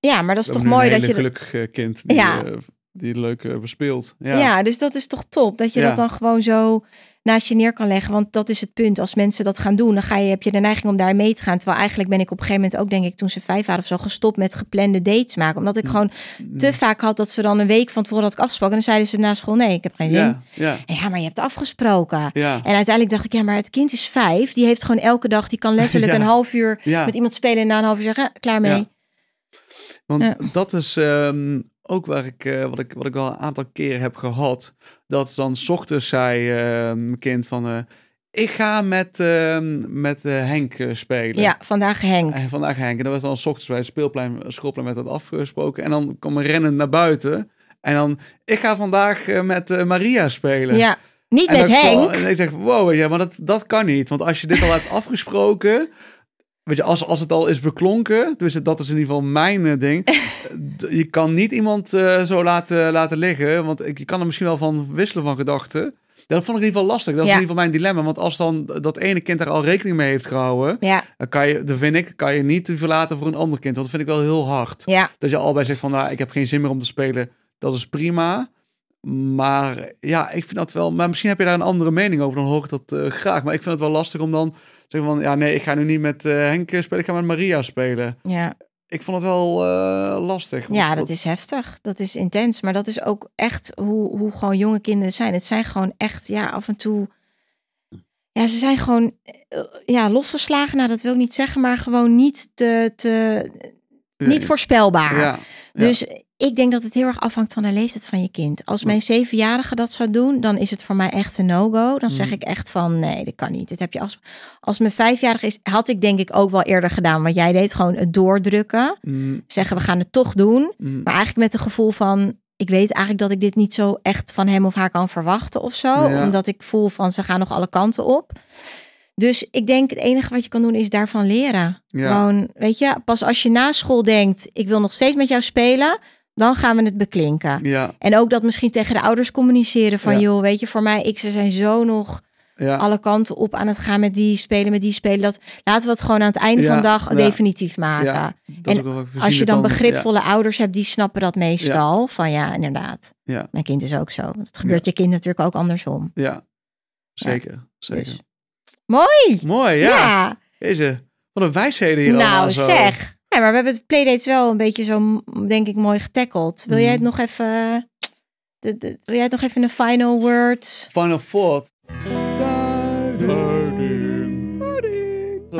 ja, maar dat is toch mooi dat je... gelukkig eh, kind die, Ja. eh, die leuk eh, bespeelt. Ja. Ja. dus dat is toch top. Dat je dat dan gewoon zo naast je neer kan leggen. Want dat is het punt. Als mensen dat gaan doen, dan ga je, heb je de neiging om daar mee te gaan. Terwijl eigenlijk ben ik op een gegeven moment ook, denk ik, toen ze vijf waren of zo, gestopt met geplande dates maken. Omdat ik gewoon te vaak had dat ze dan een week van tevoren had ik afgesproken. En dan zeiden ze na school, nee, ik heb geen zin. ja, ja, En Ja, maar je hebt afgesproken. ja. En uiteindelijk dacht ik, ja, maar het kind is vijf. Die heeft gewoon elke dag, die kan letterlijk <laughs> Ja. een half uur met iemand spelen en na een half uur zeggen, "Ah, klaar mee. Want dat is ehm, ook waar ik, eh, wat ik, wat ik wel een aantal keren heb gehad. Dat dan 's ochtends zei eh, mijn kind van, eh, ik ga met, ehm, met Henk spelen. Ja, vandaag Henk. En vandaag Henk. En dat was dan 's ochtends bij het speelplein, schoolplein met dat afgesproken. En dan kwam ik rennend naar buiten. En dan, ik ga vandaag met Maria spelen. Ja, niet En met kwam- Henk. En ik zeg, wow, ja, maar dat, dat kan niet. Want als je dit al hebt afgesproken... Weet je, als, als het al is beklonken... Dus dat is in ieder geval mijn eh, ding. <laughs> je kan niet iemand eh, zo laten, laten liggen. Want ik, je kan er misschien wel van wisselen van gedachten. Dat vond ik in ieder geval lastig. Dat is Ja. in ieder geval mijn dilemma. Want als dan dat ene kind daar al rekening mee heeft gehouden... Ja, Dan kan je, dat vind ik, kan je niet verlaten voor een ander kind. Want dat vind ik wel heel hard. ja, Dat je allebei zegt van, nou, ik heb geen zin meer om te spelen. Dat is prima. Maar ja, ik vind dat wel... Maar misschien heb je daar een andere mening over. Dan hoor ik dat eh, graag. Maar ik vind het wel lastig om dan van... Ja, nee, ik ga nu niet met eh, Henk spelen. Ik ga met Maria spelen. ja. Ik vond het wel eh, lastig. Ja, dat is heftig. Dat is intens. Maar dat is ook echt hoe, hoe gewoon jonge kinderen zijn. Het zijn gewoon echt, ja, af en toe. Ja, ze zijn gewoon, eh, ja, losgeslagen. Nou, dat wil ik niet zeggen, maar gewoon niet te, te niet voorspelbaar. Ja. Dus ik denk dat het heel erg afhangt van de leeftijd van je kind. Als mijn zevenjarige dat zou doen, dan is het voor mij echt een no-go. Dan zeg Mhm. ik echt van nee, dat kan niet. Dit heb je als, als mijn vijfjarige is, had ik denk ik ook wel eerder gedaan. Wat jij deed, gewoon het doordrukken. Mm, Zeggen we gaan het toch doen. mm. Maar eigenlijk met het gevoel van ik weet eigenlijk dat ik dit niet zo echt van hem of haar kan verwachten of zo. Ja. Omdat ik voel van ze gaan nog alle kanten op. Dus ik denk het enige wat je kan doen is daarvan leren. Ja. Gewoon, weet je, pas als je na school denkt, ik wil nog steeds met jou spelen, dan gaan we het beklinken. Ja, En ook dat misschien tegen de ouders communiceren van, Ja. joh, weet je, voor mij, ik, ze zijn zo nog ja. alle kanten op aan het gaan met die spelen, met die spelen. Dat laten we het gewoon aan het einde van de dag definitief maken. En wel Als je dan begripvolle ouders hebt, die snappen dat meestal. Van ja, inderdaad. Ja. Mijn kind is ook zo. Want het gebeurt je kind natuurlijk ook andersom. Ja, ja. zeker. zeker. Dus. Mooi! Mooi, Ja, ja. Deze, wat een wijsheden hier allemaal nou zo. zeg. Ja, maar we hebben het playdates wel een beetje zo, denk ik, mooi getackled. Wil jij het Mhm. nog even... de- de- wil jij het nog even een final word? Final thought.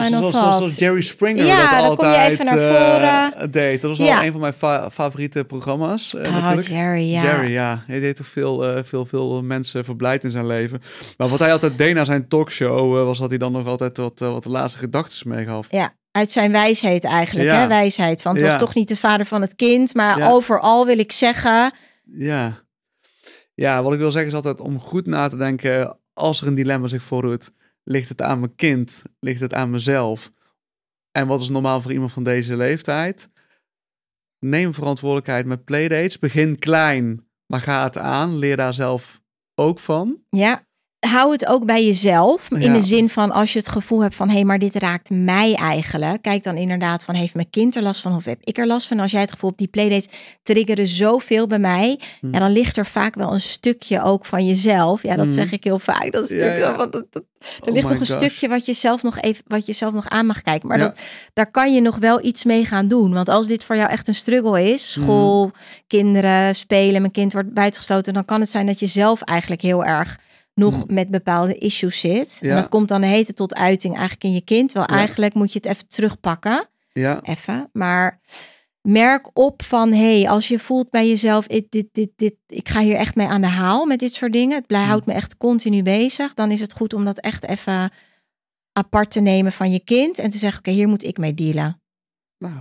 Final zoals. Jerry Springer Ja, dat dan kom je altijd even naar eh, voren. deed. Dat was wel Ja. een van mijn fa- favoriete programma's. eh, Oh. Jerry, ja. Jerry, ja. Hij deed toch veel, eh, veel, veel mensen verblijd in zijn leven. Maar wat hij altijd deed na zijn talkshow, was dat hij dan nog altijd wat, wat de laatste gedachten meegaf. Ja, uit zijn wijsheid eigenlijk, Ja. hè? Wijsheid. Want het was toch niet de vader van het kind. Maar overal wil ik zeggen... Ja. Ja, wat ik wil zeggen is altijd om goed na te denken, als er een dilemma zich voordoet, ligt het aan mijn kind, ligt het aan mezelf? En wat is normaal voor iemand van deze leeftijd? Neem verantwoordelijkheid met playdates. Begin klein, maar ga het aan. Leer daar zelf ook van. Ja, hou het ook bij jezelf. In Ja. de zin van als je het gevoel hebt van hé, hey, maar dit raakt mij eigenlijk. Kijk dan inderdaad van heeft mijn kind er last van of heb ik er last van? Als jij het gevoel hebt die playdates triggeren zoveel bij mij. Hm. Ja, dan ligt er vaak wel een stukje ook van jezelf. Ja, dat Hm. zeg ik heel vaak. Dat stukje, ja. want dat, dat- er Oh ligt nog een gosh. stukje wat je zelf nog even, wat je zelf nog aan mag kijken. Maar dat, daar kan je nog wel iets mee gaan doen. Want als dit voor jou echt een struggle is, Mhm. school, kinderen, spelen, mijn kind wordt buitengestoten, dan kan het zijn dat je zelf eigenlijk heel erg nog met bepaalde issues zit. Ja. En dat komt dan de hete tot uiting eigenlijk in je kind. Wel Ja. eigenlijk moet je het even terugpakken. Ja, Even. Maar merk op van, hey, als je voelt bij jezelf, dit, dit, dit, dit, ik ga hier echt mee aan de haal met dit soort dingen. Het blij, Mm. houdt me echt continu bezig. Dan is het goed om dat echt even apart te nemen van je kind. En te zeggen, oké, hier moet ik mee dealen. nou.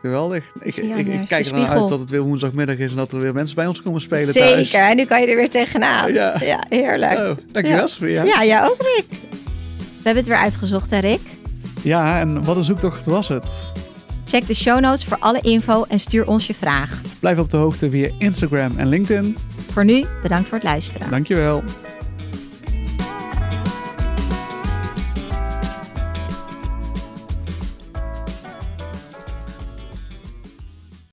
Geweldig. Ik, ik, ik kijk de er naar spiegel. uit dat het weer woensdagmiddag is en dat er weer mensen bij ons komen spelen Zeker, thuis. en nu kan je er weer tegenaan. Ja. Ja, heerlijk. Oh, dankjewel Ja. Sophia. Ja, jij ook, Rick. We hebben het weer uitgezocht, hè, Rick? ja, en wat een zoektocht was het? Check de show notes voor alle info en stuur ons je vraag. Blijf op de hoogte via Instagram en LinkedIn. Voor nu, bedankt voor het luisteren. Dankjewel.